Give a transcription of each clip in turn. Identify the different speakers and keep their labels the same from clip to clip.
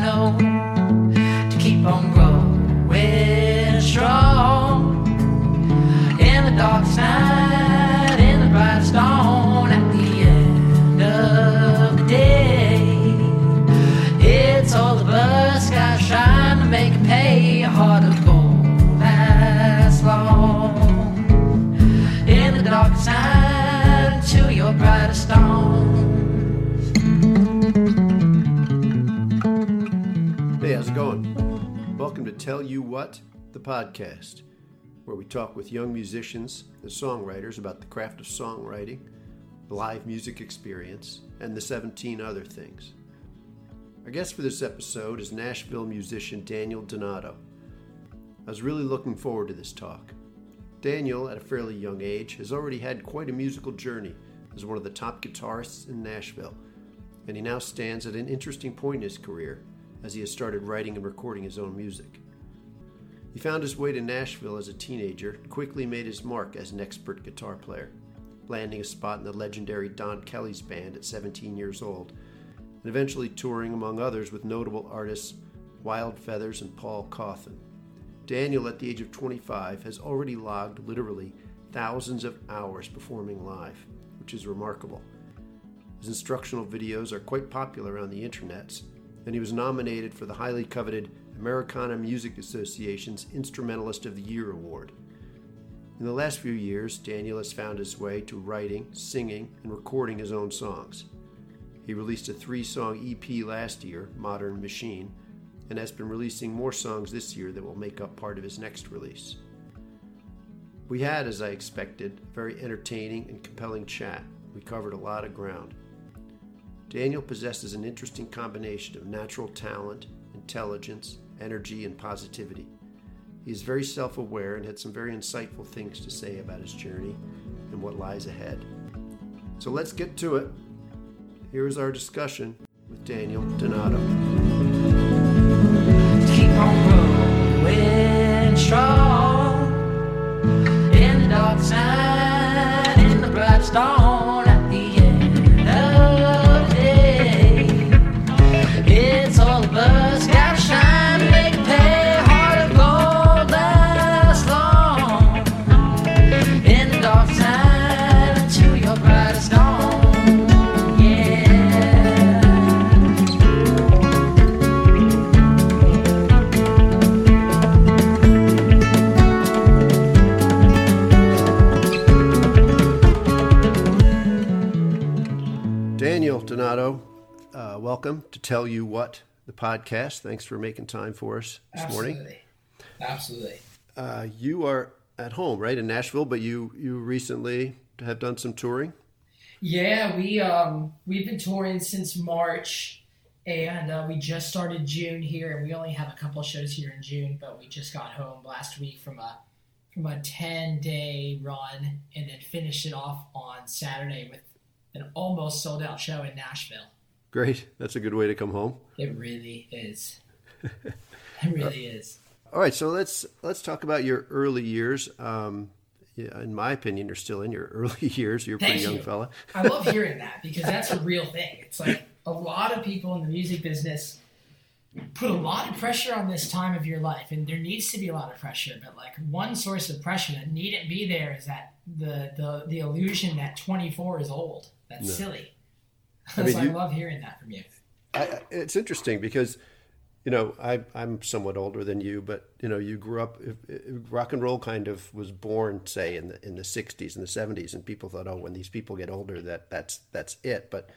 Speaker 1: know to keep on growing strong. In the dark night,
Speaker 2: Tell You What, the podcast, where we talk with young musicians and songwriters about the craft of songwriting, the live music experience, and the 17 other things. Our guest for this episode is Nashville musician Daniel Donato. I was really looking forward to this talk. Daniel, at a fairly young age, has already had quite a musical journey as one of the top guitarists in Nashville, and he now stands at an interesting point in his career as he has started writing and recording his own music. He found his way to Nashville as a teenager and quickly made his mark as an expert guitar player, landing a spot in the legendary Don Kelly's band at 17 years old, and eventually touring among others with notable artists Wild Feathers and Paul Cauthen. Daniel, at the age of 25, has already logged literally thousands of hours performing live, which is remarkable. His instructional videos are quite popular on the internets, and he was nominated for the highly coveted Americana Music Association's Instrumentalist of the Year award. In the last few years, Daniel has found his way to writing, singing, and recording his own songs. He released a three song EP last year, Modern Machine, and has been releasing more songs this year that will make up part of his next release. We had, as I expected, a very entertaining and compelling chat. We covered a lot of ground. Daniel possesses an interesting combination of natural talent, intelligence, energy, and positivity. He is very self aware and had some very insightful things to say about his journey and what lies ahead. So let's get to it. Here is our discussion with Daniel Donato.
Speaker 1: keep on growing strong in the dark in the bright dawn
Speaker 2: Tell You What, the podcast. Thanks for making time for us this morning.
Speaker 3: Absolutely. Absolutely.
Speaker 2: Uh, you are at home, right, in Nashville, but you, you recently have done some touring.
Speaker 3: Yeah, we um we've been touring since March, and uh, we just started June here, and we only have a couple shows here in June, but we just got home last week from a from a ten day run, and then finished it off on Saturday with an almost sold out show in Nashville.
Speaker 2: Great. That's a good way to come home.
Speaker 3: It really is. It really is.
Speaker 2: All right, so let's let's talk about your early years. Um, yeah, in my opinion, you're still in your early years. You're a pretty
Speaker 3: Thank
Speaker 2: young
Speaker 3: you.
Speaker 2: fella.
Speaker 3: I love hearing that because that's a real thing. It's like a lot of people in the music business put a lot of pressure on this time of your life, and there needs to be a lot of pressure. But like one source of pressure that needn't be there is that the the the illusion that 24 is old. That's
Speaker 2: No.
Speaker 3: silly.
Speaker 2: I mean,
Speaker 3: so I
Speaker 2: you-
Speaker 3: love hearing that from you.
Speaker 2: I, it's interesting because, you know, I, I'm somewhat older than you, but you know, you grew up. If, if rock and roll kind of was born, say, in the in the '60s and the '70s, and people thought, oh, when these people get older, that that's that's it. But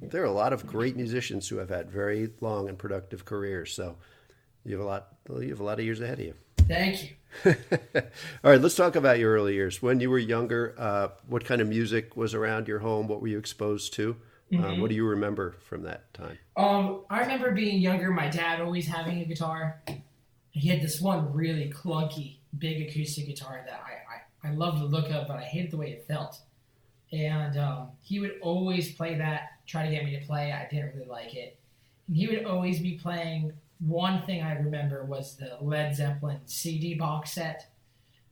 Speaker 2: there are a lot of great musicians who have had very long and productive careers. So you have a lot. You have a lot of years ahead of you.
Speaker 3: Thank you.
Speaker 2: All right, let's talk about your early years. When you were younger, uh, what kind of music was around your home? What were you exposed to? Um, what do you remember from that time?
Speaker 3: Um, I remember being younger, my dad always having a guitar. He had this one really clunky, big acoustic guitar that I, I, I loved the look of, but I hated the way it felt. And um, he would always play that, try to get me to play. I didn't really like it. And he would always be playing one thing I remember was the Led Zeppelin CD box set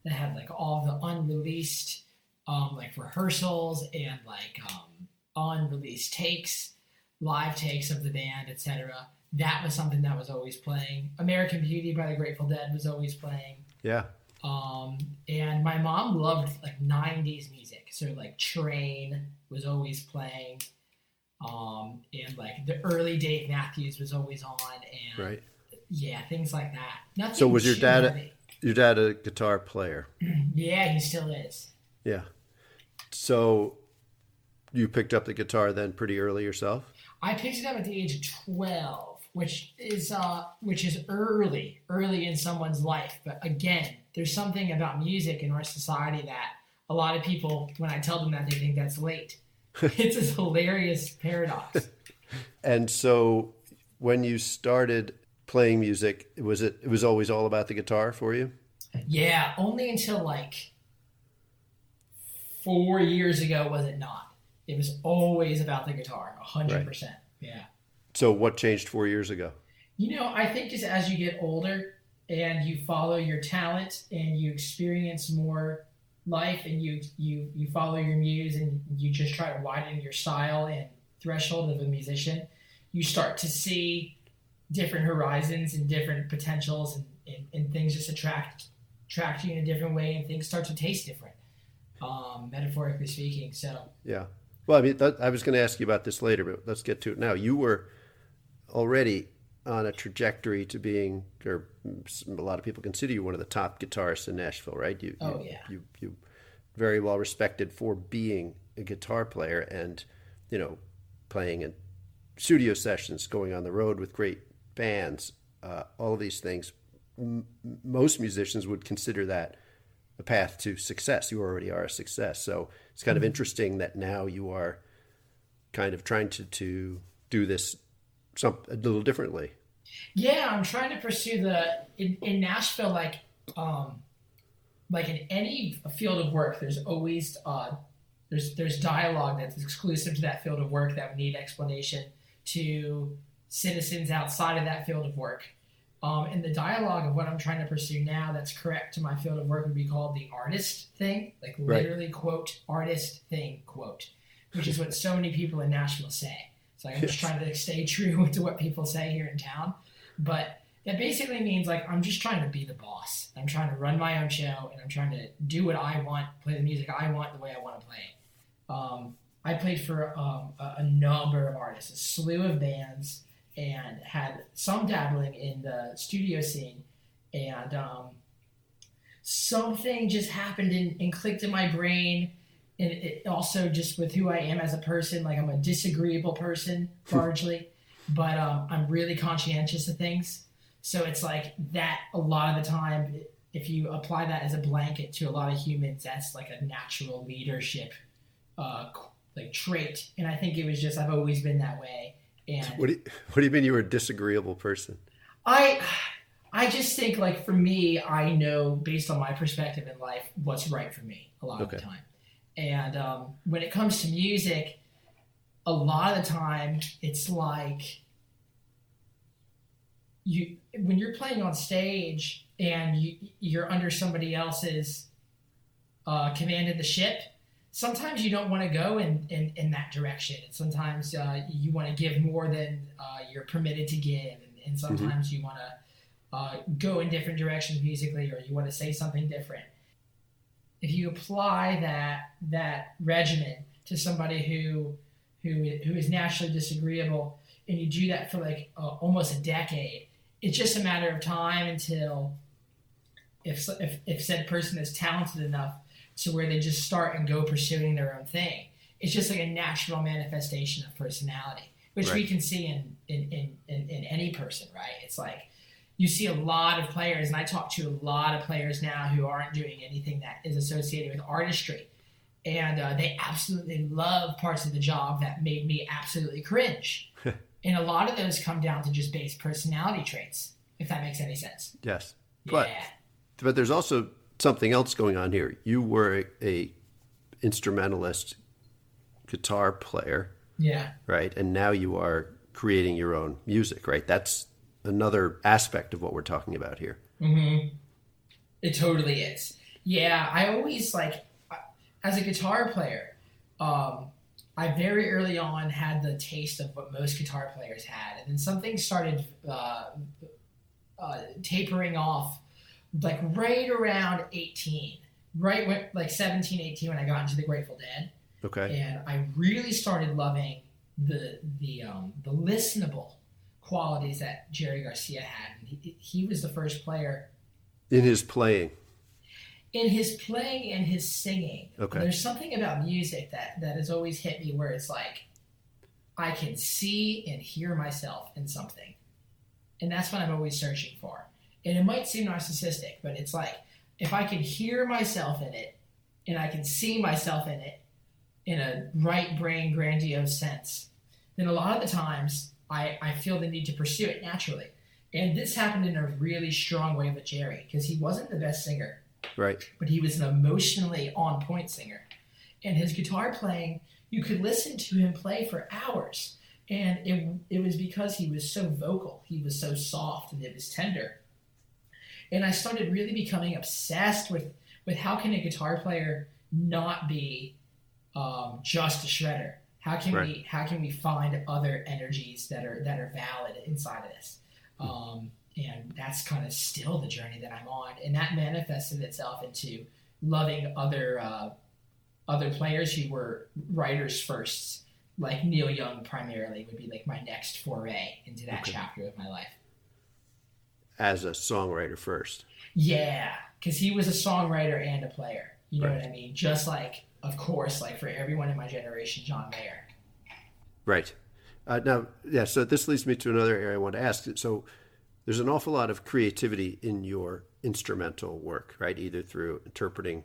Speaker 3: that had like all the unreleased um, like rehearsals and like um, unreleased takes, live takes of the band, etc. That was something that was always playing. American Beauty by the Grateful Dead was always playing.
Speaker 2: Yeah.
Speaker 3: Um, and my mom loved like 90s music. So like Train was always playing. Um, and like the early Dave Matthews was always on and
Speaker 2: Right.
Speaker 3: yeah, things like that. Nothing
Speaker 2: So was your dad
Speaker 3: heavy.
Speaker 2: Your dad a guitar player.
Speaker 3: Yeah, he still is.
Speaker 2: Yeah. So you picked up the guitar then pretty early yourself?
Speaker 3: I picked it up at the age of twelve, which is uh, which is early, early in someone's life. But again, there's something about music in our society that a lot of people, when I tell them that, they think that's late. it's a hilarious paradox.
Speaker 2: And so when you started playing music, was it it was always all about the guitar for you?
Speaker 3: Yeah, only until like four years ago was it not. It was always about the guitar, hundred percent. Yeah.
Speaker 2: So what changed 4 years ago?
Speaker 3: You know, I think just as you get older and you follow your talent and you experience more life and you you you follow your muse and you just try to widen your style and threshold of a musician, you start to see different horizons and different potentials and, and, and things just attract attract you in a different way and things start to taste different. Um, metaphorically speaking. So
Speaker 2: Yeah. Well, I mean, that, I was going to ask you about this later, but let's get to it now. You were already on a trajectory to being, or a lot of people consider you one of the top guitarists in Nashville, right? You,
Speaker 3: Oh,
Speaker 2: you,
Speaker 3: yeah.
Speaker 2: You, you very well respected for being a guitar player and, you know, playing in studio sessions, going on the road with great bands, uh, all of these things. M- most musicians would consider that a path to success. You already are a success. So it's kind of interesting that now you are kind of trying to, to do this some a little differently.
Speaker 3: Yeah, I'm trying to pursue the in, in Nashville, like um, like in any field of work, there's always uh, there's there's dialogue that's exclusive to that field of work that would need explanation to citizens outside of that field of work. Um, and the dialogue of what I'm trying to pursue now that's correct to my field of work would be called the artist thing, like
Speaker 2: Right.
Speaker 3: literally quote artist thing quote, which is what so many people in Nashville say. So I'm just trying to stay true to what people say here in town. But that basically means like I'm just trying to be the boss. I'm trying to run my own show and I'm trying to do what I want, play the music I want the way I want to play it. Um, I played for um, a, a number of artists, a slew of bands, and had some dabbling in the studio scene. And um, something just happened and, and clicked in my brain. And it also just with who I am as a person, like I'm a disagreeable person largely, but um, I'm really conscientious of things. So it's like that a lot of the time, if you apply that as a blanket to a lot of humans, that's like a natural leadership uh, like trait. And I think it was just I've always been that way. And
Speaker 2: What do you, what do you mean you were a disagreeable person?
Speaker 3: I I just think like for me, I know based on my perspective in life what's right for me a lot of the time. And um, when it comes to music, a lot of the time it's like you when you're playing on stage and you you're under somebody else's uh, command of the ship. Sometimes you don't want to go in, in, in that direction. And sometimes uh, you want to give more than uh, you're permitted to give. And, and sometimes you want to uh, go in different directions musically or you want to say something different. If you apply that that regimen to somebody who who who is naturally disagreeable and you do that for like uh, almost a decade, it's just a matter of time until if, if if said person is talented enough to where they just start and go pursuing their own thing. It's just like a natural manifestation of personality, which we can see in in, in, in in any person, right? It's like you see a lot of players, and I talk to a lot of players now who aren't doing anything that is associated with artistry. And uh, they absolutely love parts of the job that made me absolutely cringe. and a lot of those come down to just base personality traits, if that makes any sense.
Speaker 2: Yes. But
Speaker 3: yeah.
Speaker 2: but there's also something else going on here. You were a, a instrumentalist guitar player,
Speaker 3: Yeah.
Speaker 2: right? And now you are creating your own music, right? That's another aspect of what we're talking about here.
Speaker 3: hmm It totally is. Yeah, I always like as a guitar player. Um, I very early on had the taste of what most guitar players had, and then something started uh, uh, tapering off, like right around eighteen, right when like 17, 18, when I got into the Grateful Dead
Speaker 2: Okay.
Speaker 3: and I really started loving the the um, the listenable qualities that Jerry Garcia had. And he, he was the first player
Speaker 2: In his playing.
Speaker 3: in his playing and his singing.
Speaker 2: Okay.
Speaker 3: There's something about music that that has always hit me where it's like I can see and hear myself in something, and that's what I'm always searching for. And it might seem narcissistic, but it's like if I can hear myself in it and I can see myself in it in a right brain grandiose sense, then a lot of the times I, I feel the need to pursue it naturally. And this happened in a really strong way with Jerry because he wasn't the best singer
Speaker 2: Right.
Speaker 3: but he was an emotionally on point singer. And his guitar playing, you could listen to him play for hours. And it, it was because he was so vocal, he was so soft, and it was tender. And I started really becoming obsessed with, with how can a guitar player not be um, just a shredder? How can
Speaker 2: Right.
Speaker 3: we how can we find other energies that are that are valid inside of this? Um, and that's kind of still the journey that I'm on, and that manifested itself into loving other uh, other players who were writers first, like Neil Young primarily would be like my next foray into that
Speaker 2: Okay.
Speaker 3: chapter of my life.
Speaker 2: As a songwriter first.
Speaker 3: Yeah, because he was a songwriter and a player. You know
Speaker 2: Right.
Speaker 3: what I mean? Just like, of course, like for everyone in my generation, John Mayer.
Speaker 2: Right. Uh, now, yeah, so this leads me to another area I want to ask. So there's an awful lot of creativity in your instrumental work, right? Either through interpreting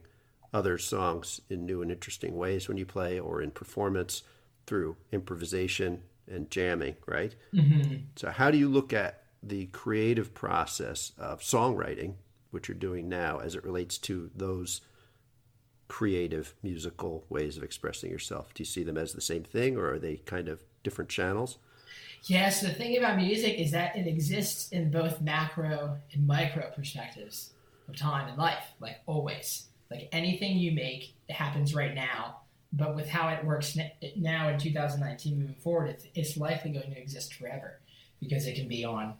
Speaker 2: other songs in new and interesting ways when you play or in performance through improvisation and jamming, right?
Speaker 3: Mm-hmm.
Speaker 2: So, how do you look at the creative process of songwriting, which you're doing now, as it relates to those creative musical ways of expressing yourself? Do you see them as the same thing, or are they kind of different channels?
Speaker 3: Yes, the thing about music is that it exists in both macro and micro perspectives of time and life, like always. Like anything you make, it happens right now. But with how it works now in 2019 moving forward, it's, it's likely going to exist forever because it can be on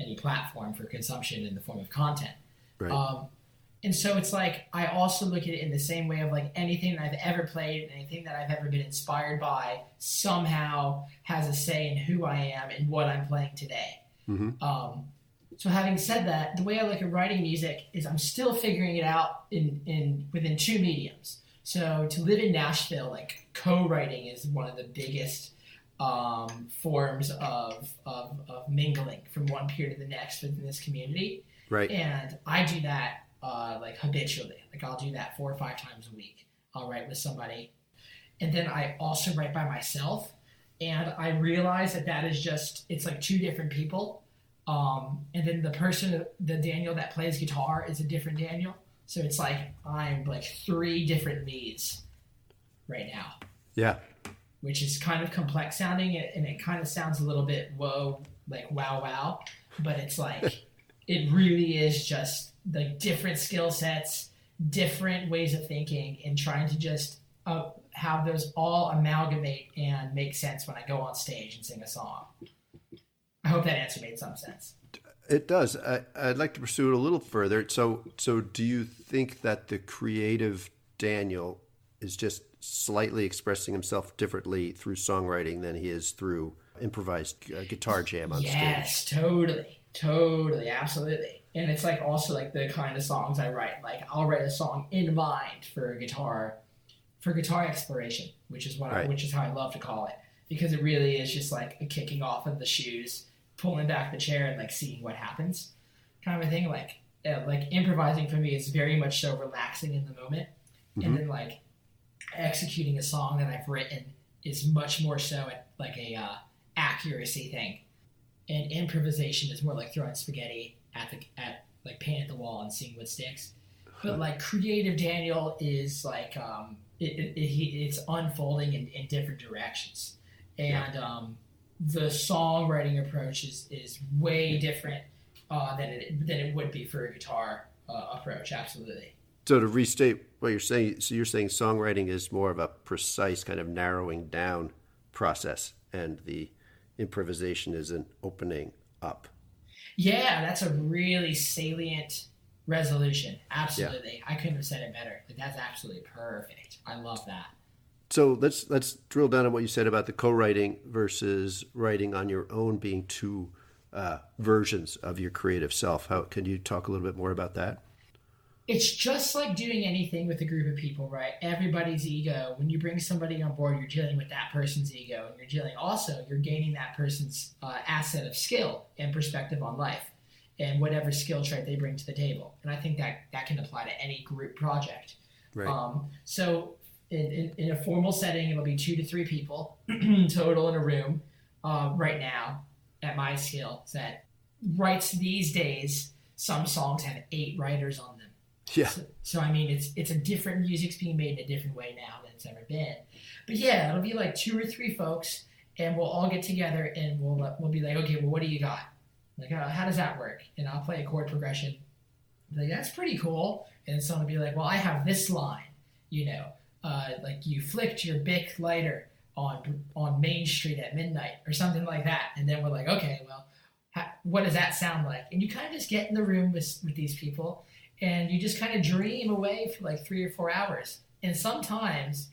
Speaker 3: any platform for consumption in the form of content.
Speaker 2: Right.
Speaker 3: Um, and so it's like I also look at it in the same way of like anything that I've ever played, anything that I've ever been inspired by, somehow has a say in who I am and what I'm playing today.
Speaker 2: Mhm.
Speaker 3: Um, so having said that, the way I look at writing music is I'm still figuring it out in, in within two mediums. So to live in Nashville, like co-writing is one of the biggest um, forms of, of, of mingling from one peer to the next within this community.
Speaker 2: Right.
Speaker 3: And I do that uh, like habitually. Like I'll do that four or five times a week. I'll write with somebody, and then I also write by myself. And I realize that that is just it's like two different people. Um, and then the person, the Daniel that plays guitar, is a different Daniel. So it's like I'm like three different me's right now
Speaker 2: Yeah.
Speaker 3: Which is kind of complex sounding and it kind of sounds a little bit whoa like wow wow but it's like it really is just like different skill sets different ways of thinking and trying to just uh, have those all amalgamate and make sense when i go on stage and sing a song i hope that answer made some sense
Speaker 2: It does. I, I'd like to pursue it a little further. So, so do you think that the creative Daniel is just slightly expressing himself differently through songwriting than he is through improvised uh, guitar jam on
Speaker 3: yes
Speaker 2: stage?
Speaker 3: Yes, totally totally absolutely. And it's like also like the kind of songs i write. Like i'll write a song in mind for a guitar for guitar exploration which is what I, which is how i love to call it. Because it really is just like a kicking off of the shoes pulling back the chair and like seeing what happens kind of a thing. Like uh, like improvising for me is very much so relaxing in the moment.
Speaker 2: Mhm.
Speaker 3: and then like executing a song that i've written is much more so at like a uh, accuracy thing and improvisation is more like throwing spaghetti at the at like paint at the wall and seeing what sticks. But like creative Daniel is like um, it, it, it, it's unfolding in, in different directions, and um, the songwriting approach is is way different uh, than it than it would be for a guitar uh, approach. Absolutely.
Speaker 2: So to restate what you're saying, so you're saying songwriting is more of a precise kind of narrowing down process, and the improvisation is an opening up.
Speaker 3: Yeah, that's a really salient resolution. Absolutely, I couldn't have said it better. Like, that's absolutely perfect. I love that.
Speaker 2: So let's let's drill down on what you said about the co-writing versus writing on your own being two uh, versions of your creative self. How can you talk a little bit more about that?
Speaker 3: It's just like doing anything with a group of people, right? Everybody's ego. When you bring somebody on board, you're dealing with that person's ego, and you're dealing also you're gaining that person's uh, asset of skill and perspective on life, and whatever skill trait they bring to the table. And I think that that can apply to any group project.
Speaker 2: Right.
Speaker 3: Um, so in, in, in a formal setting, it'll be two to three people total in a room. Uh, right now, at my skill set, writes these days. Some songs have eight writers on them.
Speaker 2: Yeah.
Speaker 3: So, so, I mean, it's it's a different music's being made in a different way now than it's ever been. But yeah, it'll be like two or three folks, and we'll all get together and we'll we'll be like, okay, well, what do you got? Like, uh, how does that work? And I'll play a chord progression. Like, that's pretty cool. And someone will be like, well, I have this line. You know, uh, like you flicked your Bic lighter on on Main Street at midnight or something like that. And then we're like, okay, well, how, what does that sound like? And you kind of just get in the room with with these people and you just kind of dream away for like three or four hours. And sometimes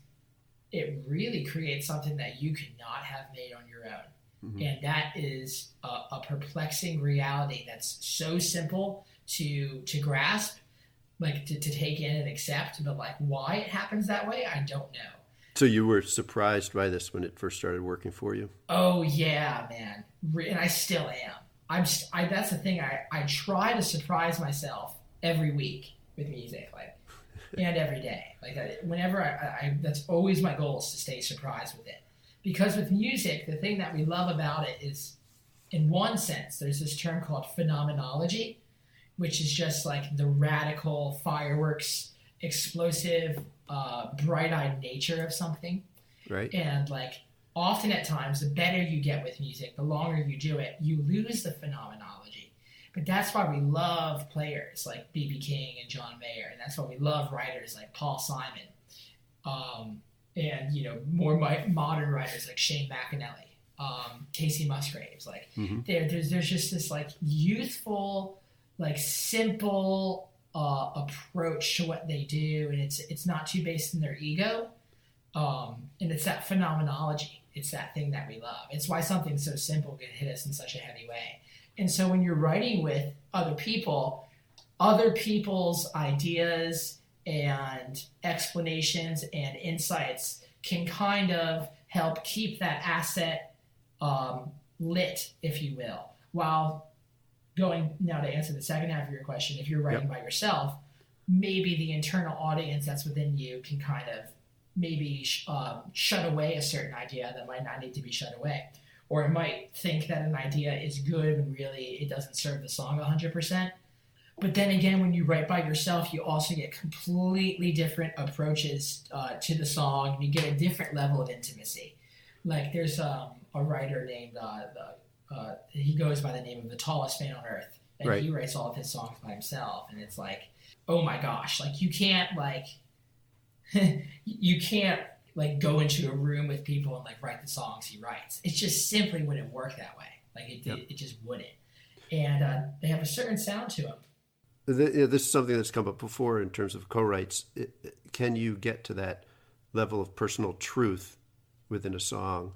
Speaker 3: it really creates something that you could not have made on your own. Mm-hmm. And that is a, a, perplexing reality that's so simple to to grasp, like to, to take in and accept, but like why it happens that way, I don't know.
Speaker 2: So you were surprised by this when it first started working for you?
Speaker 3: Oh yeah, man, and I still am. I'm. I, that's the thing. I I try to surprise myself every week with music, like, and every day. Like, whenever I, I, that's always my goal is to stay surprised with it. Because with music, the thing that we love about it is, in one sense, there's this term called phenomenology, which is just like the radical fireworks, explosive, uh, bright-eyed nature of something.
Speaker 2: Right.
Speaker 3: And like often at times, the better you get with music, the longer you do it, you lose the phenomenology. But that's why we love players like BB King and John Mayer, and that's why we love writers like Paul Simon, um, and you know more modern writers like Shane McAnally, um, Kacey Musgraves. Like mm-hmm. there, there's there's just this like youthful, like simple uh, approach to what they do, and it's it's not too based in their ego, um, and it's that phenomenology. It's that thing that we love. It's why something so simple can hit us in such a heavy way. And so when you're writing with other people, other people's ideas and explanations and insights can kind of help keep that asset um, lit, if you will. While going now to answer the second half of your question, if you're writing yep. by yourself, maybe the internal audience that's within you can kind of maybe um, shut away a certain idea that might not need to be shut away or it might think that an idea is good when really it doesn't serve the song 100%. But then again, when you write by yourself, you also get completely different approaches uh, to the song. You get a different level of intimacy. Like there's um, a writer named uh, the, uh, he goes by the name of the tallest man on earth, and right. he writes all of his songs by himself. And it's like, oh my gosh, like you can't like you can't like go into a room with people and like write the songs he writes. It just simply wouldn't work that way. Like it, yep. it, it, just wouldn't. And uh, they have a certain sound to them.
Speaker 2: The, this is something that's come up before in terms of co-writes. It, can you get to that level of personal truth within a song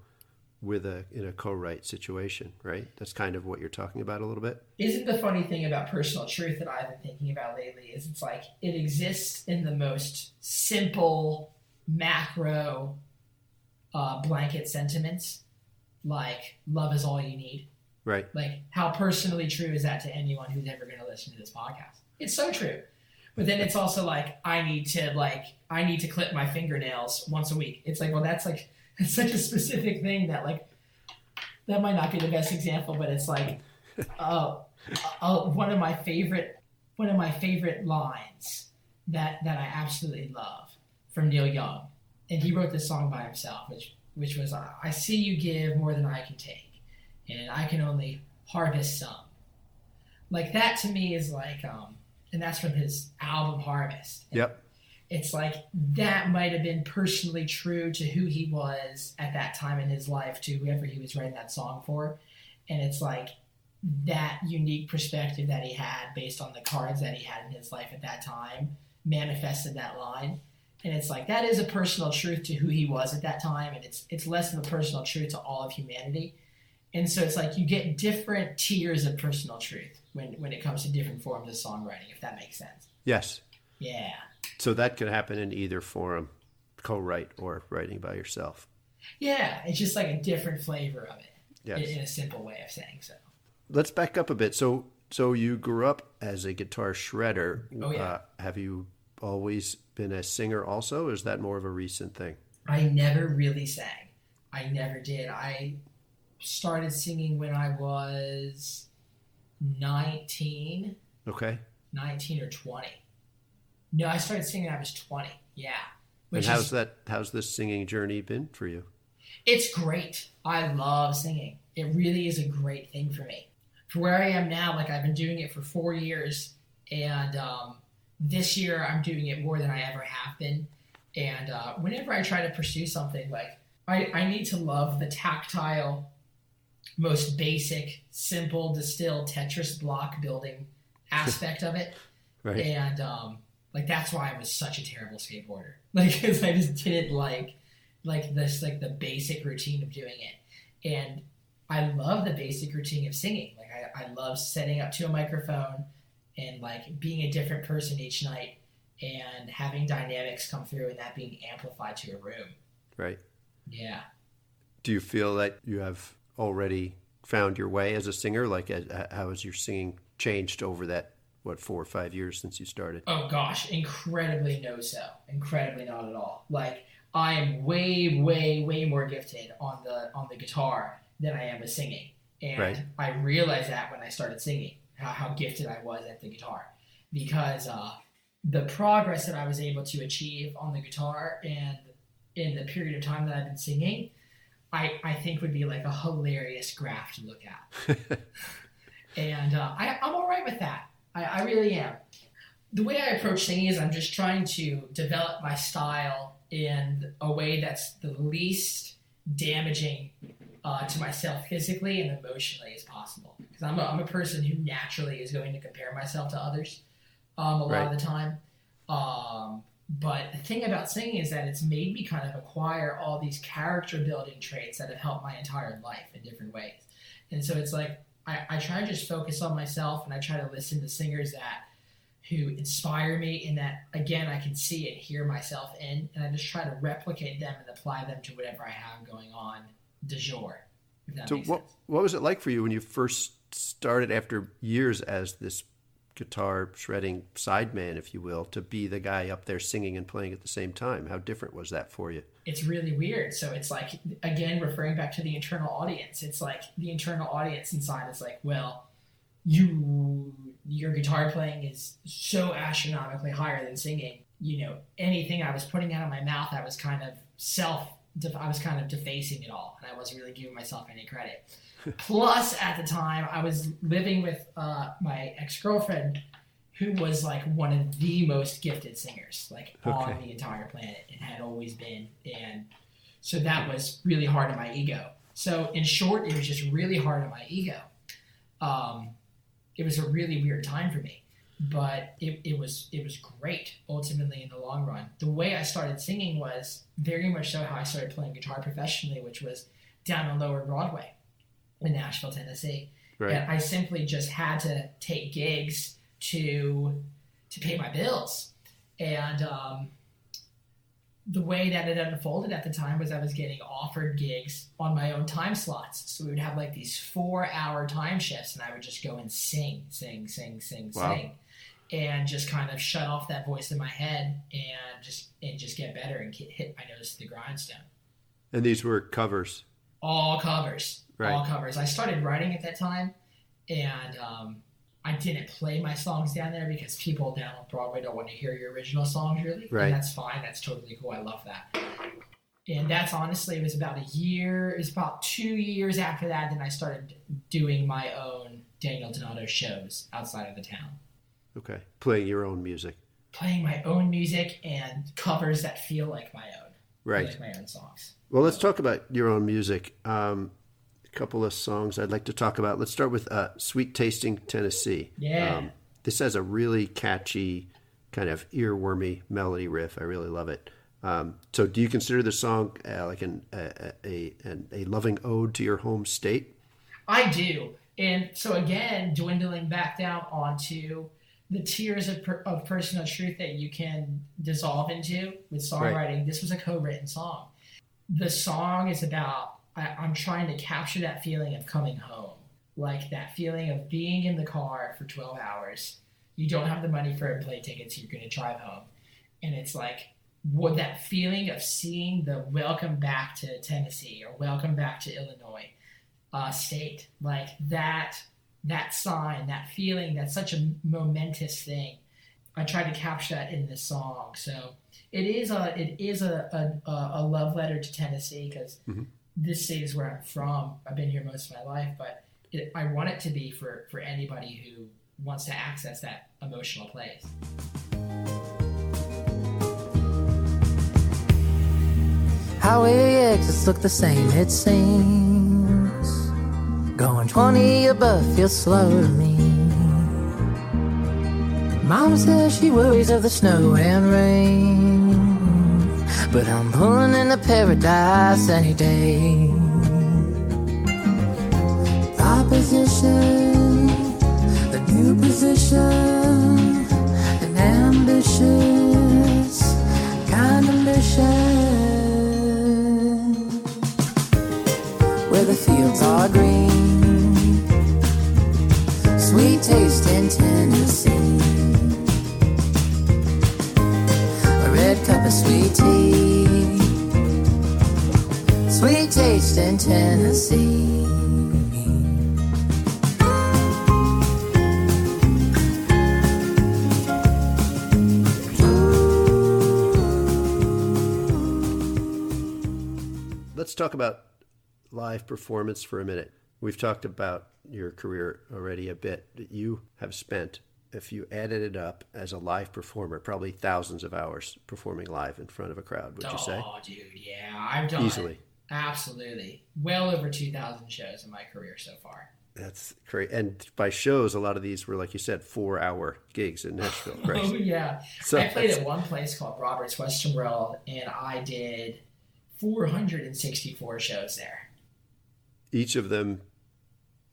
Speaker 2: with a in a co-write situation, right? That's kind of what you're talking about a little bit.
Speaker 3: Isn't the funny thing about personal truth that I've been thinking about lately is it's like it exists in the most simple macro uh, blanket sentiments like love is all you need.
Speaker 2: Right.
Speaker 3: Like how personally true is that to anyone who's ever going to listen to this podcast? It's so true. But then it's also like I need to like I need to clip my fingernails once a week. It's like well that's like it's such a specific thing that like that might not be the best example, but it's like uh, uh, one of my favorite one of my favorite lines that that I absolutely love from Neil Young, and he wrote this song by himself, which which was "I see you give more than I can take." and I can only harvest some. Like that to me is like, um, and that's from his album Harvest. And
Speaker 2: Yep.
Speaker 3: It's like that might have been personally true to who he was at that time in his life, to whoever he was writing that song for. And it's like that unique perspective that he had based on the cards that he had in his life at that time manifested that line. And it's like that is a personal truth to who he was at that time, and it's it's less of a personal truth to all of humanity. And so it's like you get different tiers of personal truth when when it comes to different forms of songwriting, if that makes sense.
Speaker 2: Yes.
Speaker 3: Yeah.
Speaker 2: So that could happen in either form, co-write or writing by yourself.
Speaker 3: Yeah, it's just like a different flavor of it.
Speaker 2: Yes.
Speaker 3: In, in a simple way of saying so.
Speaker 2: Let's back up a bit. So, so you grew up as a guitar shredder.
Speaker 3: Oh, yeah.
Speaker 2: Uh, have you always been a singer also? Or is that more of a recent thing?
Speaker 3: I never really sang. I never did. I started singing when I was 19,
Speaker 2: Okay.
Speaker 3: 19 or 20. No, I started singing when I was 20. Yeah.
Speaker 2: And how's
Speaker 3: is,
Speaker 2: that? How's this singing journey been for you?
Speaker 3: it's great. I love singing. It really is a great thing for me. For where I am now, like I've been doing it for four years, and um, this year I'm doing it more than I ever have been. And uh, whenever I try to pursue something, like I, I need to love the tactile, most basic, simple, distilled Tetris block building aspect of it.
Speaker 2: Right.
Speaker 3: And um, like that's why I was such a terrible skateboarder. Like, because I just didn't like like this like the basic routine of doing it. And I love the basic routine of singing. Like I, I love setting up to a microphone and like being a different person each night and having dynamics come through and that being amplified to a room.
Speaker 2: Right.
Speaker 3: Yeah.
Speaker 2: Do you feel that you have already found your way as a singer? Like, how has your singing changed over that what four or five years since you started?
Speaker 3: Oh gosh, incredibly no so. Incredibly not at all. Like I am way, way, way more gifted on the on the guitar than I am with singing. And
Speaker 2: Right.
Speaker 3: I realized that when I started singing, how, how gifted I was at the guitar. Because uh, the progress that I was able to achieve on the guitar and in the period of time that I've been singing, I, I think would be like a hilarious graph to look at. and uh, I, I'm all right with that. I, I really am. The way I approach singing is I'm just trying to develop my style in a way that's the least damaging uh, to myself physically and emotionally as possible. Because I'm a, I'm a person who naturally is going to compare myself to others um, a lot
Speaker 2: Right.
Speaker 3: of the time. Um, but the thing about singing is that it's made me kind of acquire all these character building traits that have helped my entire life in different ways. And so it's like I, I try to just focus on myself and I try to listen to singers that who inspire me and that again I can see and hear myself in and I just try to replicate them and apply them to whatever I have going on de jour.
Speaker 2: So, what
Speaker 3: sense.
Speaker 2: what was it like for you when you first started after years as this guitar shredding sideman, if you will, to be the guy up there singing and playing at the same time? How different was that for you?
Speaker 3: it's really weird. So it's like again referring back to the internal audience. It's like the internal audience inside is like, well, you your guitar playing is so astronomically higher than singing. You know, anything I was putting out of my mouth, I was kind of self. I was kind of defacing it all, and I wasn't really giving myself any credit. Plus, at the time, I was living with uh, my ex girlfriend, who was like one of the most gifted singers, like on the entire planet, and had always been. And so that was really hard on my ego. So, in short, it was just really hard on my ego. Um, it was a really weird time for me, but it, it was it was great ultimately in the long run. The way I started singing was very much so how I started playing guitar professionally, which was down on Lower Broadway in Nashville, Tennessee.
Speaker 2: Right.
Speaker 3: And I simply just had to take gigs to to pay my bills. And um, the way that it unfolded at the time was I was getting offered gigs on my own time slots. So we would have like these four hour time shifts, and I would just go and sing, sing, sing, sing,
Speaker 2: Wow.
Speaker 3: sing, and just kind of shut off that voice in my head and just and just get better and hit my nose to the grindstone
Speaker 2: And these were covers.
Speaker 3: all covers,
Speaker 2: Right.
Speaker 3: all covers. I started writing at that time, and um, I didn't play my songs down there because people down on Broadway don't want to hear your original songs, really.
Speaker 2: Right.
Speaker 3: And that's fine. That's totally cool. I love that. and that's honestly it was about a year. It was about two years after that. that I started doing my own Daniel Donato shows outside of the town,
Speaker 2: Okay. Playing your own music.
Speaker 3: playing my own music and covers that feel like my own,
Speaker 2: Right.
Speaker 3: like my own songs.
Speaker 2: Well, let's talk about your own music. Um, a couple of songs I'd like to talk about. Let's start with uh, Sweet Tasting Tennessee.
Speaker 3: Yeah.
Speaker 2: Um, this has a really catchy, kind of earwormy melody riff. I really love it. Um, so, do you consider the song uh, like an, a, a, an, a loving ode to your home state?
Speaker 3: I do. And so again, dwindling back down onto the tiers of, per, of personal truth that you can dissolve into with songwriting. This was a co-written song. The song is about I, I'm trying to capture that feeling of coming home, like that feeling of being in the car for 12 hours. You don't have the money for a plane tickets. You're going to drive home, and it's like what that feeling of seeing the welcome back to Tennessee or welcome back to Illinois uh, state like that that sign that feeling that's such a momentous thing i tried to capture that in this song so it is a it is a a, a love letter to tennessee because
Speaker 2: Mhm.
Speaker 3: this state is where i'm from i've been here most of my life but it, i want it to be for for anybody who wants to access that emotional place
Speaker 1: Highway exits look the same, it seems. Going 20 above feels slow to me. Mama says she worries of the snow and rain. But I'm pulling in into paradise any day. Opposition, a new position, an ambitious kind of mission where the fields are green. Sweet tasting Tennessee. A red cup of sweet tea. Sweet tasting Tennessee.
Speaker 2: Let's talk about live performance for a minute. We've talked about your career already a bit. That you have spent, if you added it up as a live performer, probably thousands of hours performing live in front of a crowd, would you say?
Speaker 3: oh dude yeah i've done
Speaker 2: Easily.
Speaker 3: absolutely well over 2000 shows in my career so far
Speaker 2: That's great. And by shows, a lot of these were, like you said, four hour gigs in Nashville,
Speaker 3: Oh yeah,
Speaker 2: So
Speaker 3: I played
Speaker 2: that's-
Speaker 3: at one place called Roberts Western World, and I did 464 shows there,
Speaker 2: each of them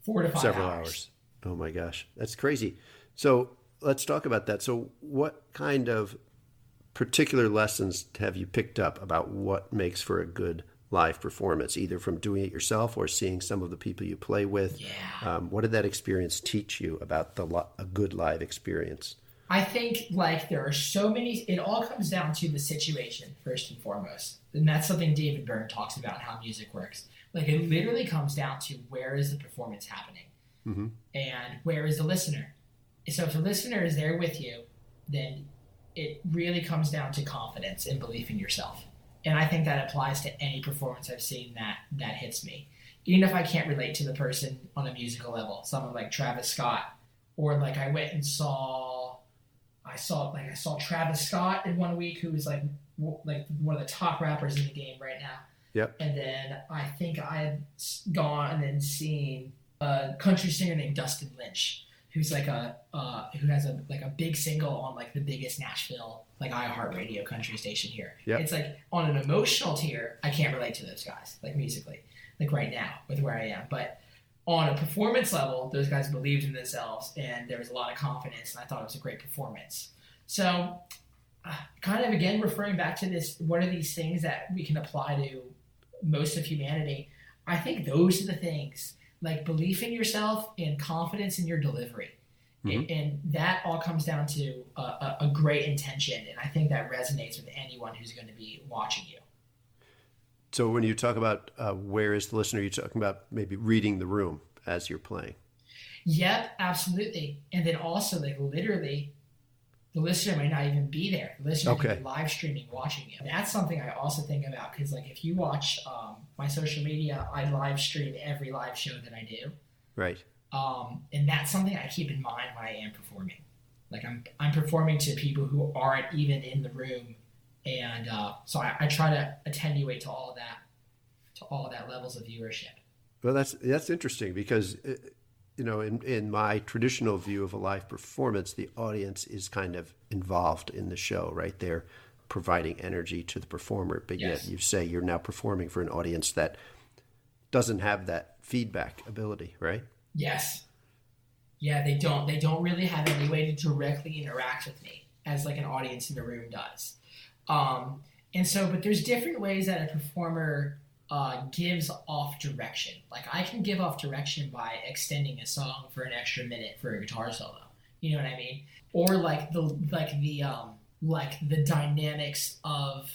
Speaker 3: four to five
Speaker 2: several
Speaker 3: hours.
Speaker 2: hours. Oh my gosh, that's crazy. So let's talk about that. So, what kind of particular lessons have you picked up about what makes for a good live performance, either from doing it yourself or seeing some of the people you play with?
Speaker 3: Yeah,
Speaker 2: Um, what did that experience teach you about the li- a good live experience?
Speaker 3: I think like there are so many. It all comes down to the situation first and foremost, and that's something David Byrne talks about how music works. Like it literally comes down to where is the performance happening,
Speaker 2: Mhm.
Speaker 3: and where is the listener. So if the listener is there with you, then it really comes down to confidence and belief in yourself. And I think that applies to any performance I've seen that that hits me. Even if I can't relate to the person on a musical level, someone like Travis Scott, or like I went and saw, I saw like I saw Travis Scott in one week, who was like like one of the top rappers in the game right now.
Speaker 2: Yep.
Speaker 3: And then I think I had s- gone and seen a country singer named Dustin Lynch, who's like a uh, who has a like a big single on like the biggest Nashville like iHeartRadio country station here.
Speaker 2: Yep.
Speaker 3: It's like on an emotional tier, I can't relate to those guys like musically, like right now with where I am, but on a performance level, those guys believed in themselves and there was a lot of confidence, and I thought it was a great performance. So, uh, kind of again referring back to this, what are these things that we can apply to most of humanity? I think those are the things like belief in yourself and confidence in your delivery. And, and that all comes down to a, a, a great intention, and I think that resonates with anyone who's going to be watching you.
Speaker 2: So, when you talk about uh, where is the listener, you're talking about maybe reading the room as you're playing.
Speaker 3: Yep, absolutely. And then also, like, literally the listener might not even be there. The listener
Speaker 2: Okay.
Speaker 3: live streaming, watching it. That's something I also think about because, like, if you watch um, my social media, I live stream every live show that I do,
Speaker 2: Right.
Speaker 3: um, and that's something I keep in mind when I am performing. Like, I'm I'm performing to people who aren't even in the room, and uh, so I, I try to attenuate to all of that, to all of that levels of viewership.
Speaker 2: Well, that's that's interesting because uh, you know, in in my traditional view of a live performance, the audience is kind of involved in the show, right? They're providing energy to the performer, but
Speaker 3: Yes.
Speaker 2: yet you say you're now performing for an audience that doesn't have that feedback ability, right?
Speaker 3: Yes. Yeah, they don't. They don't really have any way to directly interact with me as like an audience in the room does. Um, and so, but there's different ways that a performer uh, gives off direction. Like I can give off direction by extending a song for an extra minute for a guitar solo. You know what I mean? Or like the like the um like the dynamics of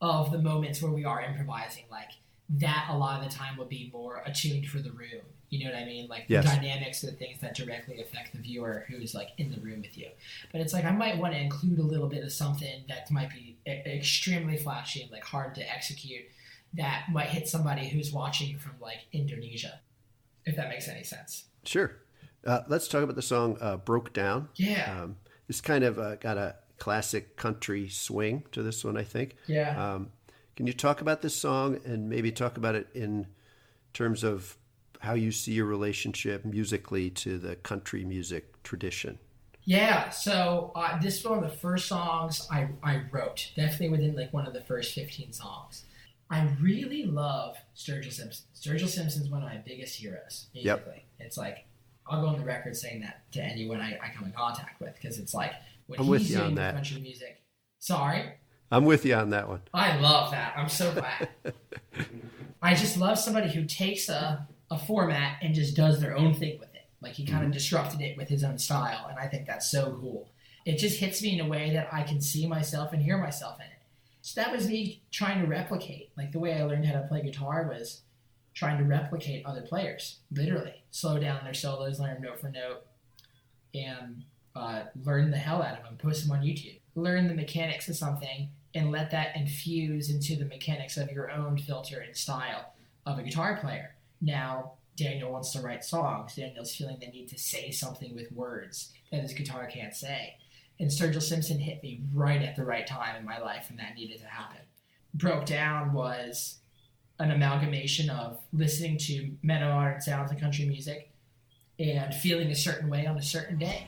Speaker 3: of the moments where we are improvising. Like that a lot of the time would be more attuned for the room. You know what I mean? Like
Speaker 2: Yes.
Speaker 3: the dynamics of the things that directly affect the viewer who's like in the room with you. But it's like I might want to include a little bit of something that might be e- extremely flashy and like hard to execute that might hit somebody who's watching from like Indonesia, if that makes any sense.
Speaker 2: Sure. Uh, let's talk about the song uh, "Broke Down."
Speaker 3: Yeah,
Speaker 2: Um, it's kind of uh, got a classic country swing to this one, I think.
Speaker 3: yeah.
Speaker 2: Um, can you talk about this song and maybe talk about it in terms of how you see your relationship musically to the country music tradition?
Speaker 3: Yeah, so uh, this is one of the first songs I, I wrote, definitely within like one of the first 15 songs. I really love Sturgill Simpson. Sturgill Simpson's one of my biggest heroes
Speaker 2: Yep.
Speaker 3: It's like, I'll go on the record saying that to anyone I, I come in contact with because it's like, when
Speaker 2: I'm
Speaker 3: he's doing
Speaker 2: on
Speaker 3: with
Speaker 2: that.
Speaker 3: country music. Sorry?
Speaker 2: I'm with you on that one.
Speaker 3: I love that. I'm so glad. I just love somebody who takes a, a format and just does their own thing with it. Like he kind of mm-hmm. disrupted it with his own style, and I think that's so cool. It just hits me in a way that I can see myself and hear myself in it. So that was me trying to replicate. Like the way I learned how to play guitar was trying to replicate other players, literally. Slow down their solos, learn note for note, and uh, learn the hell out of them, post them on YouTube. Learn the mechanics of something and let that infuse into the mechanics of your own filter and style of a guitar player. Now, Daniel wants to write songs. Daniel's feeling the need to say something with words that his guitar can't say. And Sturgill Simpson hit me right at the right time in my life when that needed to happen. Broke Down was an amalgamation of listening to metal modern sounds and country music and feeling a certain way on a certain day.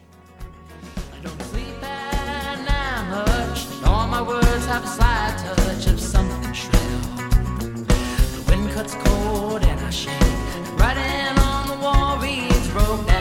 Speaker 1: I don't sleep at night much. All my words have a slight touch of something shrill. The wind cuts cold and I shake. Writing on the wall reads broke down.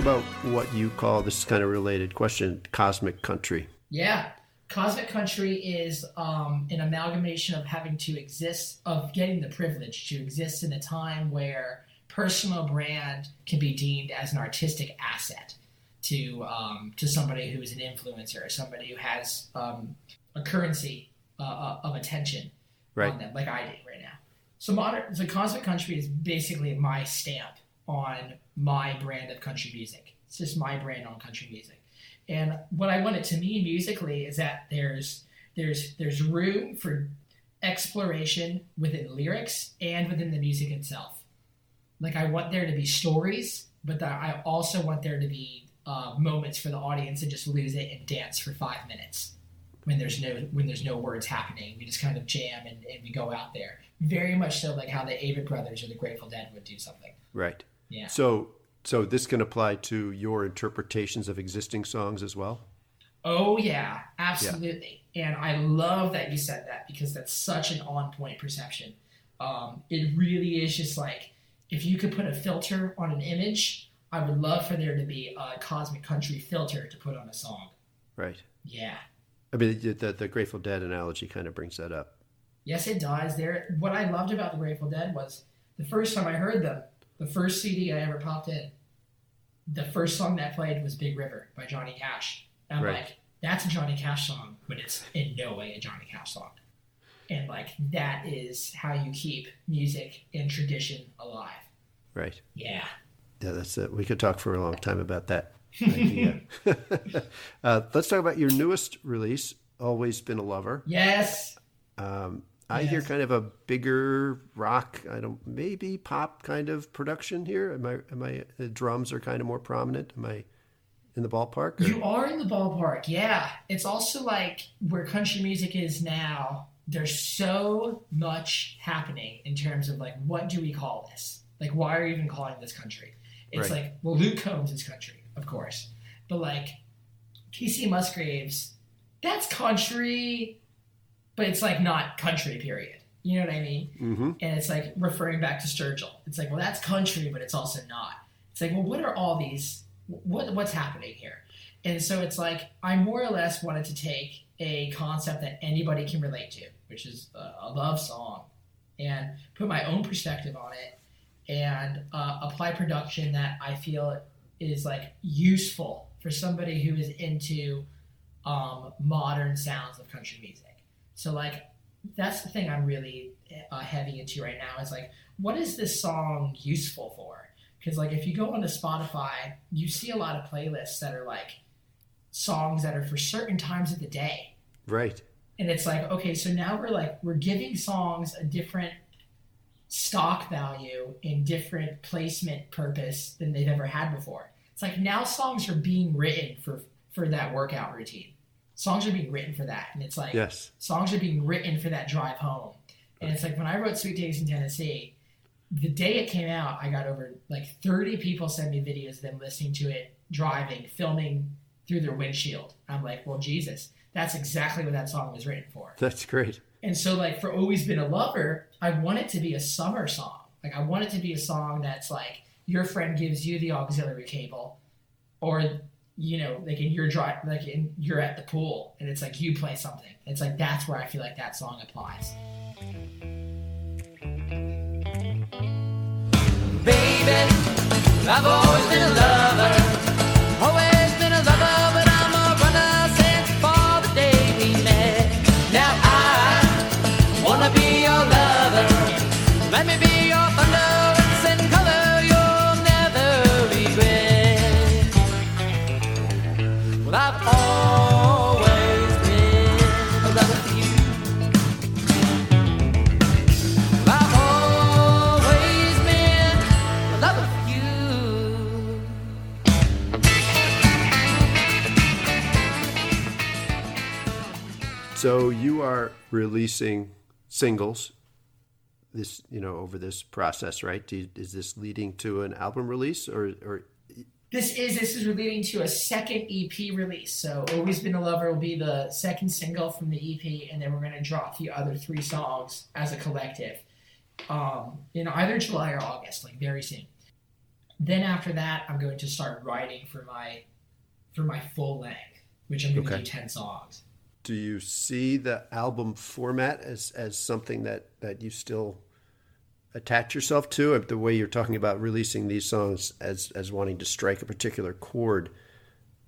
Speaker 2: About what you call this is kind of related question cosmic country?
Speaker 3: Yeah. Cosmic Country is um, an amalgamation of having to exist, of getting the privilege to exist in a time where personal brand can be deemed as an artistic asset to um, to somebody who's an influencer, or somebody who has um, a currency uh, uh, of attention
Speaker 2: Right.
Speaker 3: on them, like I do right now. So modern, so Cosmic Country is basically my stamp on my brand of country music. It's just my brand on country music. And what I want it to mean musically is that there's there's there's room for exploration within lyrics and within the music itself. Like I want there to be stories, but I also want there to be uh, moments for the audience to just lose it and dance for five minutes when there's no when there's no words happening. We just kind of jam and, and we go out there. Very much so like how the Avett Brothers or the Grateful Dead would do something.
Speaker 2: Right.
Speaker 3: Yeah.
Speaker 2: So so this can apply to your interpretations of existing songs as well?
Speaker 3: Oh yeah, absolutely. And I love that you said that because that's such an on point perception. Um, it really is just like if you could put a filter on an image, I would love for there to be a cosmic country filter to put on a song.
Speaker 2: Right.
Speaker 3: Yeah.
Speaker 2: I mean, the, the, the Grateful Dead analogy kind of brings that up.
Speaker 3: Yes, it does. There. What I loved about the Grateful Dead was the first time I heard them, the first CD I ever popped in, the first song that played was Big River by Johnny Cash. And I'm
Speaker 2: Right.
Speaker 3: like, that's a Johnny Cash song, but it's in no way a Johnny Cash song. And like that is how you keep music and tradition alive.
Speaker 2: Right.
Speaker 3: Yeah.
Speaker 2: Yeah, that's it. We could talk for a long time about that idea. uh, let's talk about your newest release, Always Been a Lover.
Speaker 3: Yes.
Speaker 2: Um, I hear kind of a bigger rock, I don't maybe pop kind of production here. Am I? Am I? The drums are kind of more prominent. Am I in the ballpark? or-
Speaker 3: You are in the ballpark, yeah. It's also like where country music is now. There's so much happening in terms of like, what do we call this? Like, why are you even calling this country? It's
Speaker 2: Right.
Speaker 3: like, well, Luke Combs is country, of course, but like Kacey Musgraves, that's country, but it's like not country. Period. You know what I mean?
Speaker 2: Mhm.
Speaker 3: and it's like referring back to Sturgill. It's like, well, that's country, but it's also not. It's like, well, what are all these? What what's happening here? And so it's like I more or less wanted to take a concept that anybody can relate to, which is a, a love song, and put my own perspective on it, and uh, apply production that I feel is like useful for somebody who is into um, modern sounds of country music. So like that's the thing I'm really uh, heavy into right now is like, what is this song useful for? Because like, if you go onto Spotify, you see a lot of playlists that are like songs that are for certain times of the day,
Speaker 2: Right.
Speaker 3: and it's like, okay, so now we're like, we're giving songs a different stock value and different placement purpose than they've ever had before. It's like now songs are being written for for that workout routine. Songs are being written for that, and it's like
Speaker 2: Yes.
Speaker 3: songs are being written for that drive home. And it's like when I wrote Sweet Days in Tennessee, the day it came out, I got over like 30 people send me videos of them listening to it, driving, filming through their windshield. I'm like, well, Jesus, that's exactly what that song was written for.
Speaker 2: That's great.
Speaker 3: And so, like, for Always Been a Lover, I want it to be a summer song. Like, I want it to be a song that's like your friend gives you the auxiliary cable, or you know, like in your drive, like in you're at the pool, and it's like you play something. It's like that's where I feel like that song applies.
Speaker 1: Baby, I've always been
Speaker 2: releasing singles this, you know, over this process, right? You, is this leading to an album release or, or
Speaker 3: This is this is leading to a second EP release. So Always Been a Lover will be the second single from the EP, and then we're gonna drop the other three songs as a collective um, in either July or August, like very soon. Then after that, I'm going to start writing for my for my full length, which I'm going to
Speaker 2: Okay.
Speaker 3: do ten songs.
Speaker 2: Do you see the album format as, as something that, that you still attach yourself to? The way you're talking about releasing these songs as, as wanting to strike a particular chord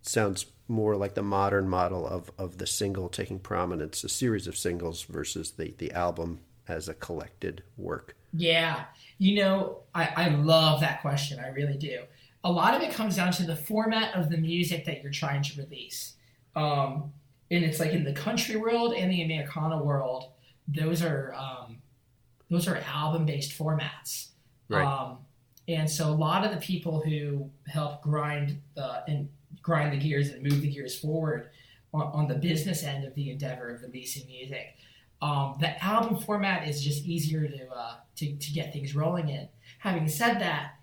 Speaker 2: sounds more like the modern model of, of the single taking prominence, a series of singles versus the, the album as a collected work.
Speaker 3: Yeah. You know, I, I love that question. I really do. A lot of it comes down to the format of the music that you're trying to release. Um, and it's like in the country world and the Americana world, those are um, those are album based formats.
Speaker 2: Right.
Speaker 3: Um, and so a lot of the people who help grind the and grind the gears and move the gears forward on, on the business end of the endeavor of releasing music, um, the album format is just easier to, uh, to to get things rolling in. Having said that,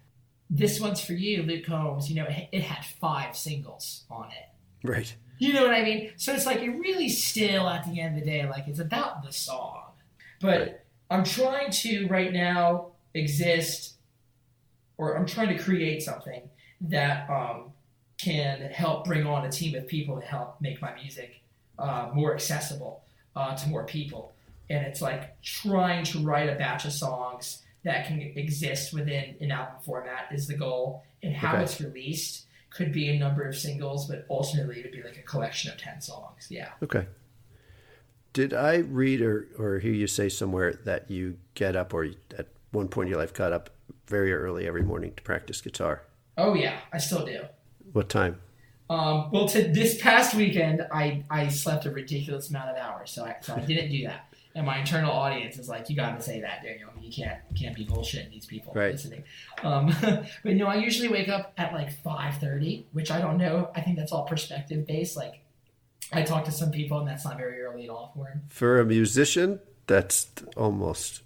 Speaker 3: this one's for you, Luke Combs. You know, it, it had five singles on it.
Speaker 2: Right.
Speaker 3: You know what I mean? So it's like it really still at the end of the day, like it's about the song. But. I'm trying to right now exist or I'm trying to create something that um, can help bring on a team of people to help make my music uh, more accessible uh, to more people. And it's like trying to write a batch of songs that can exist within an album format is the goal, and how
Speaker 2: Okay.
Speaker 3: it's released could be a number of singles, but ultimately it'd be like a collection of ten songs. Yeah.
Speaker 2: Okay. Did I read or, or hear you say somewhere that you get up or at one point in your life got up very early every morning to practice guitar?
Speaker 3: Oh yeah, I still do.
Speaker 2: What time?
Speaker 3: Um, well, to this past weekend, I, I slept a ridiculous amount of hours, so I, so I didn't do that. And my internal audience is like, "You got to say that, Daniel. You can't can't be bullshitting these people
Speaker 2: Right.
Speaker 3: listening." Um, but no, I usually wake up at like five thirty, which I don't know. I think that's all perspective based. Like, I talk to some people, and that's not very early at all for.
Speaker 2: For a musician, that's almost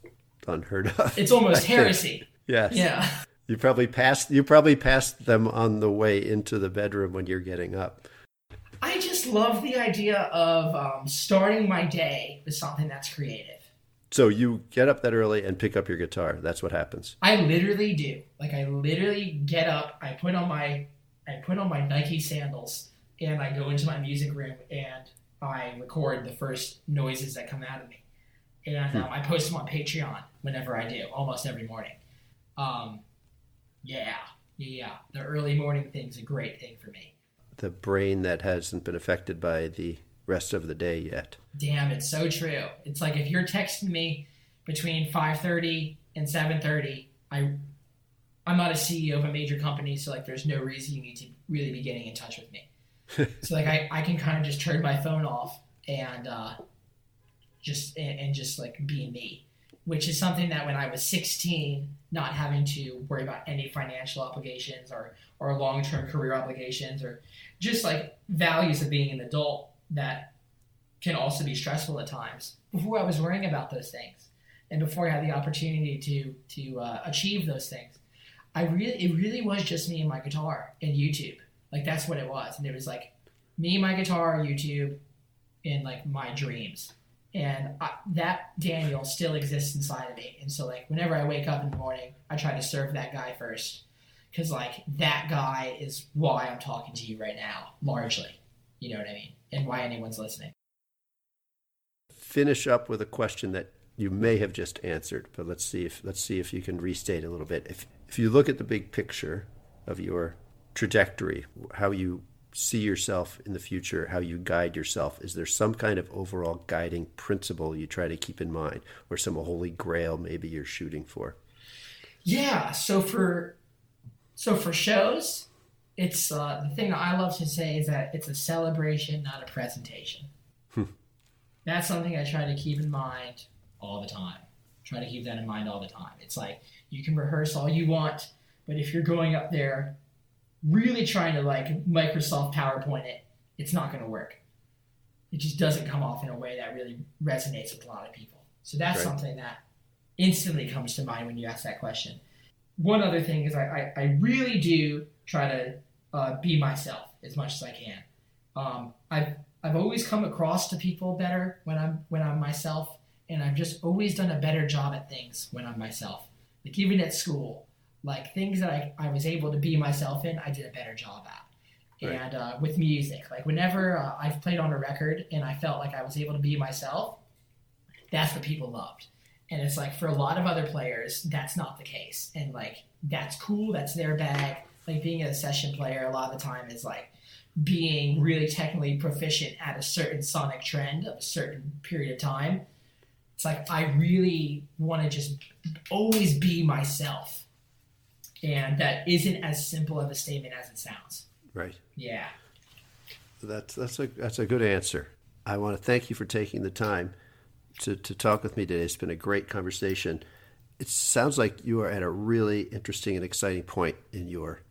Speaker 2: unheard of.
Speaker 3: It's almost
Speaker 2: I think.
Speaker 3: heresy.
Speaker 2: Yes.
Speaker 3: Yeah.
Speaker 2: You probably passed you probably passed them on the way into the bedroom when you're getting up.
Speaker 3: I just love the idea of um, starting my day with something that's creative.
Speaker 2: So you get up that early and pick up your guitar. That's what happens.
Speaker 3: I literally do. Like I literally get up, I put on my I put on my Nike sandals and I go into my music room and I record the first noises that come out of me. And um, I post them on Patreon whenever I do, almost every morning. Um, yeah, yeah, the early morning thing's a great thing for me.
Speaker 2: The brain that hasn't been affected by the rest of the day yet.
Speaker 3: Damn, it's so true. It's like if you're texting me between 5:30 and 7:30, I I'm not a CEO of a major company, so like there's no reason you need to really be getting in touch with me. so like I, I can kind of just turn my phone off and uh, just and, and just like be me, which is something that when I was 16, not having to worry about any financial obligations or or long term career obligations or just like values of being an adult that can also be stressful at times. Before I was worrying about those things, and before I had the opportunity to to uh, achieve those things, I really it really was just me and my guitar and YouTube. Like that's what it was, and it was like me, my guitar, YouTube, and like my dreams. And I, that Daniel still exists inside of me. And so like whenever I wake up in the morning, I try to serve that guy first, because like that guy is why I'm talking to you right now, largely. You know what I mean? And why anyone's listening.
Speaker 2: Finish up with a question that you may have just answered, but let's see if let's see if you can restate a little bit. If if you look at the big picture of your trajectory, how you see yourself in the future, how you guide yourself, is there some kind of overall guiding principle you try to keep in mind, or some holy grail maybe you're shooting for?
Speaker 3: Yeah. So for so for shows, it's uh, the thing that I love to say is that it's a celebration, not a presentation. That's something I try to keep in mind all the time. Try to keep that in mind all the time. It's like you can rehearse all you want, but if you're going up there really trying to like Microsoft PowerPoint it, it's not going to work. It just doesn't come off in a way that really resonates with a lot of people. So that's
Speaker 2: Right.
Speaker 3: something that instantly comes to mind when you ask that question. One other thing is I, I, I really do try to uh, be myself as much as I can. Um, I've I've always come across to people better when I'm when I'm myself, and I've just always done a better job at things when I'm myself. Like even at school, like things that I, I was able to be myself in, I did a better job at.
Speaker 2: Right.
Speaker 3: And uh, with music, like whenever uh, I've played on a record and I felt like I was able to be myself, that's what people loved. And it's like for a lot of other players, that's not the case. And like that's cool, that's their bag. Like being a session player, a lot of the time is like being really technically proficient at a certain sonic trend of a certain period of time. It's like I really want to just always be myself. And that isn't as simple of a statement as it sounds.
Speaker 2: Right.
Speaker 3: Yeah.
Speaker 2: That's that's a that's a good answer. I want to thank you for taking the time to, to talk with me today. It's been a great conversation. It sounds like you are at a really interesting and exciting point in your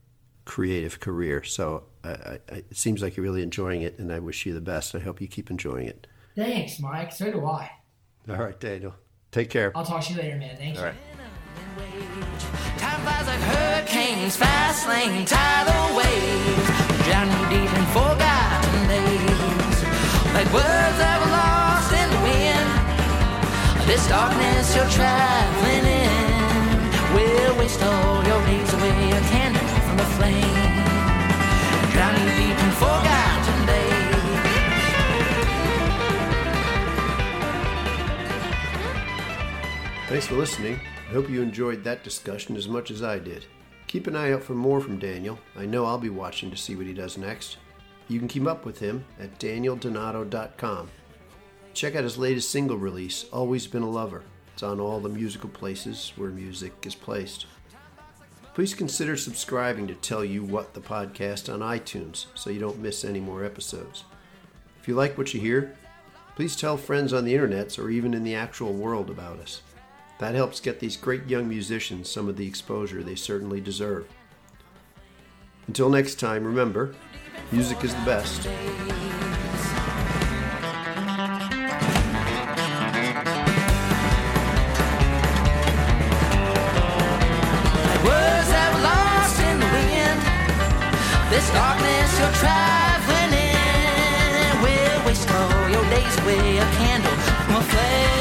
Speaker 2: creative career. So I, I, it seems like you're really enjoying it, and I wish you the best. I hope you keep enjoying it.
Speaker 3: Thanks, Mike. So do I.
Speaker 2: All right, Daniel. Take care.
Speaker 3: I'll talk to you later, man. Thanks.
Speaker 2: All right.
Speaker 1: Time flies like hurricanes, fast lane, tidal waves, drowning deep in forgotten days. Like words that were lost in the wind, this darkness you're traveling in will waste all your days away, a candle from the flame, drowning deep in forgotten days.
Speaker 2: Thanks for listening. I hope you enjoyed that discussion as much as I did. Keep an eye out for more from Daniel. I know I'll be watching to see what he does next. You can keep up with him at danieldonato.com. Check out his latest single release, Always Been a Lover. It's on all the musical places where music is placed. Please consider subscribing to Tell You What the podcast on iTunes so you don't miss any more episodes. If you like what you hear, please tell friends on the internets or even in the actual world about us. That helps get these great young musicians some of the exposure they certainly deserve. Until next time, remember, music is the best.
Speaker 1: This darkness you're traveling in will waste all your days away. A candle